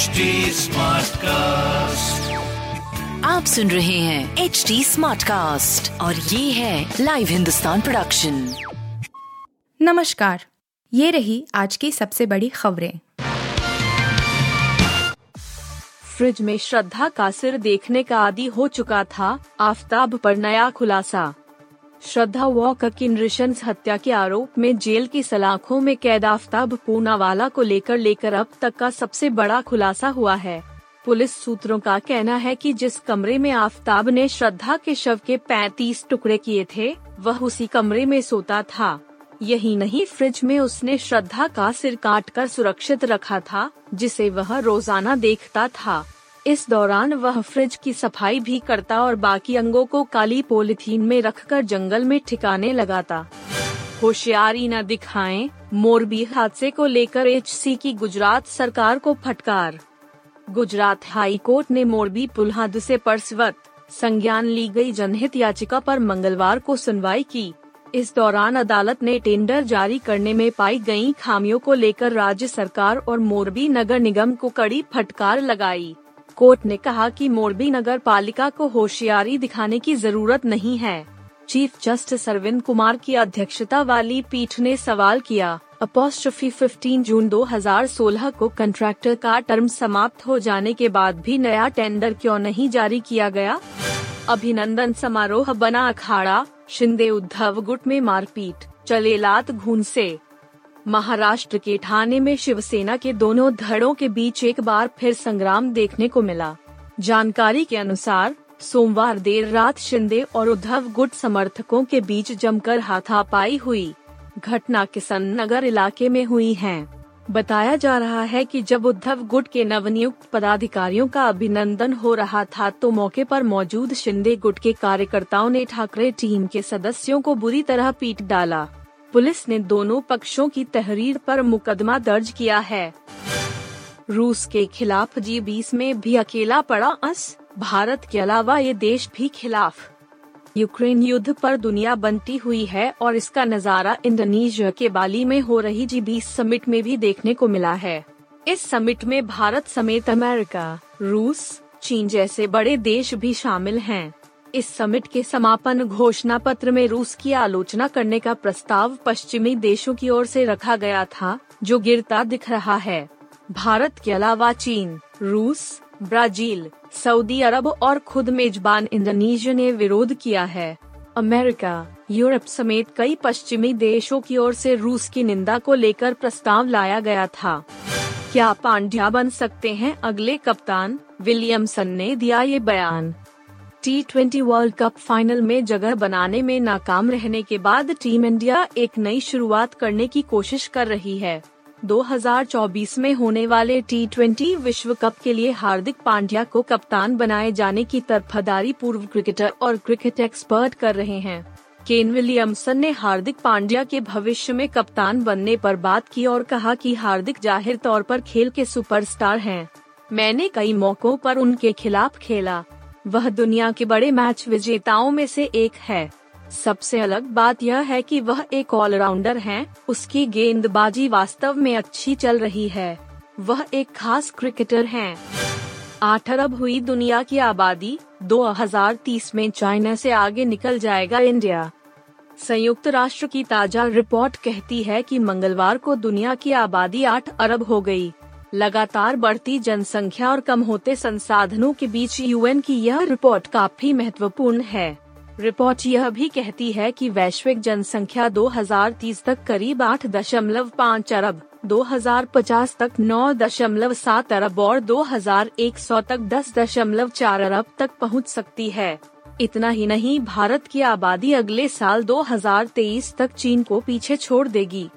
HD cast आप सुन रहे हैं एच डी स्मार्ट कास्ट और ये है लाइव हिंदुस्तान प्रोडक्शन नमस्कार ये रही आज की सबसे बड़ी खबरें। फ्रिज में श्रद्धा का सिर देखने का आदि हो चुका था आफताब पर नया खुलासा। श्रद्धा वॉकर की नृशंस हत्या के आरोप में जेल की सलाखों में कैद आफताब पूनावाला को लेकर लेकर अब तक का सबसे बड़ा खुलासा हुआ है। पुलिस सूत्रों का कहना है कि जिस कमरे में आफ्ताब ने श्रद्धा के शव के 35 टुकड़े किए थे, वह उसी कमरे में सोता था। यही नहीं, फ्रिज में उसने श्रद्धा का सिर काट कर सुरक्षित रखा था, जिसे वह रोज़ाना देखता था। इस दौरान वह फ्रिज की सफ़ाई भी करता और बाकी अंगों को काली पोलिथीन में रखकर जंगल में ठिकाने लगाता। होशियारी न दिखाएँ, मोरबी हादसे को लेकर एचसी की गुजरात सरकार को फटकार। गुजरात हाई कोर्ट ने मोरबी पुल हादसे पर स्वत संज्ञान ली गई जनहित याचिका पर मंगलवार को सुनवाई की। इस दौरान अदालत ने टेंडर जारी करने में पाई गई खामियों को लेकर राज्य सरकार और मोरबी नगर निगम को कड़ी फटकार लगाई। कोर्ट ने कहा कि मोरबी नगर पालिका को होशियारी दिखाने की ज़रूरत नहीं है। चीफ जस्टिस अरविंद कुमार की अध्यक्षता वाली पीठ ने सवाल किया। अपोस्ट्रफी 15 जून 2016 को कंट्रैक्टर का टर्म समाप्त हो जाने के बाद भी नया टेंडर क्यों नहीं जारी किया गया? अभिनंदन समारोह बना अखाड़ा, शिंदे उद्धव गुट में मारपीट चले लात घून से। महाराष्ट्र के ठाणे में शिवसेना के दोनों धड़ों के बीच एक बार फिर संग्राम देखने को मिला। जानकारी के अनुसार, सोमवार देर रात शिंदे और उद्धव गुट समर्थकों के बीच जमकर हाथापाई हुई। घटना किशन नगर इलाके में हुई है। बताया जा रहा है कि जब उद्धव गुट के नवनियुक्त पदाधिकारियों का अभिनंदन हो रहा था तो मौके पर मौजूद शिंदे गुट के कार्यकर्ताओं ने ठाकरे टीम के सदस्यों को बुरी तरह पीट डाला। पुलिस ने दोनों पक्षों की तहरीर पर मुकदमा दर्ज किया है। रूस के खिलाफ जी बीस में भी अकेला पड़ा अस। भारत के अलावा ये देश भी खिलाफ। यूक्रेन युद्ध पर दुनिया बनती हुई है और इसका नज़ारा इंडोनेशिया के बाली में हो रही जी बीस समिट में भी देखने को मिला है। इस समिट में भारत समेत अमेरिका, रूस, चीन जैसे बड़े देश भी शामिल हैं। इस समिट के समापन घोषणा पत्र में रूस की आलोचना करने का प्रस्ताव पश्चिमी देशों की ओर से रखा गया था, जो गिरता दिख रहा है। भारत के अलावा चीन, रूस, ब्राज़ील, सऊदी अरब और खुद मेजबान इंडोनेशिया ने विरोध किया है। अमेरिका, यूरोप समेत कई पश्चिमी देशों की ओर से रूस की निंदा को लेकर प्रस्ताव लाया गया था। क्या पांड्या बन सकते हैं? अगले कप्तान विलियमसन ने दिया ये बयान। T twenty World Cup final में जगह बनाने में नाकाम रहने के बाद टीम इंडिया एक नई शुरुआत करने की कोशिश कर रही है। 2024 में होने वाले टी ट्वेंटी विश्व कप के लिए हार्दिक पांड्या को कप्तान बनाए जाने की तरफदारी पूर्व क्रिकेटर और क्रिकेट एक्सपर्ट कर रहे हैं। केन विलियमसन ने हार्दिक पांड्या के भविष्य में कप्तान बनने पर बात की और कहा कि हार्दिक ज़ाहिर तौर पर खेल के सुपरस्टार हैं। मैंने कई मौकों पर उनके खिलाफ खेला। वह दुनिया के बड़े मैच विजेताओं में से एक है। सबसे अलग बात यह है कि वह एक ऑलराउंडर हैं, उसकी गेंदबाजी वास्तव में अच्छी चल रही है। वह एक खास क्रिकेटर हैं। आठ अरब हुई दुनिया की आबादी। 2030 में चाइना से आगे निकल जाएगा इंडिया। संयुक्त राष्ट्र की ताज़ा रिपोर्ट कहती है कि मंगलवार को दुनिया की आबादी 8 अरब हो गई। लगातार बढ़ती जनसंख्या और कम होते संसाधनों के बीच यूएन की यह रिपोर्ट काफ़ी महत्वपूर्ण है। रिपोर्ट यह भी कहती है कि वैश्विक जनसंख्या 2030 तक करीब 8.5 अरब 2050 तक 9.7 अरब और 2100 तक 10.4 अरब तक पहुँच सकती है। इतना ही नहीं, भारत की आबादी अगले साल 2023 तक चीन को पीछे छोड़ देगी।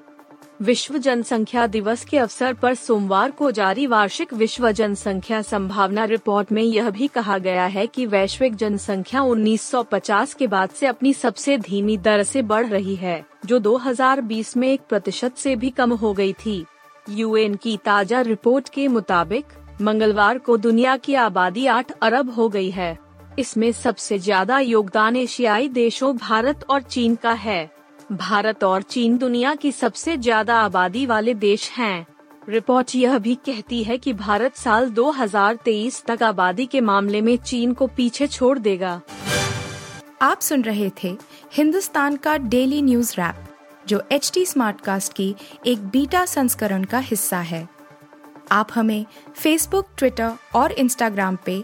विश्व जनसंख्या दिवस के अवसर पर सोमवार को जारी वार्षिक विश्व जनसंख्या संभावना रिपोर्ट में यह भी कहा गया है कि वैश्विक जनसंख्या 1950 के बाद से अपनी सबसे धीमी दर से बढ़ रही है, जो 2020 में एक प्रतिशत से भी कम हो गई थी। यूएन की ताज़ा रिपोर्ट के मुताबिक, मंगलवार को दुनिया की आबादी 8 अरब हो गई है। इसमें सबसे ज़्यादा योगदान एशियाई देशों, भारत और चीन का है। भारत और चीन दुनिया की सबसे ज़्यादा आबादी वाले देश हैं। रिपोर्ट यह भी कहती है कि भारत साल 2023 तक आबादी के मामले में चीन को पीछे छोड़ देगा आप सुन रहे थे हिंदुस्तान का डेली न्यूज़ रैप, जो एच टी स्मार्टकास्ट की एक बीटा संस्करण का हिस्सा है आप हमें फेसबुक ट्विटर और इंस्टाग्राम पे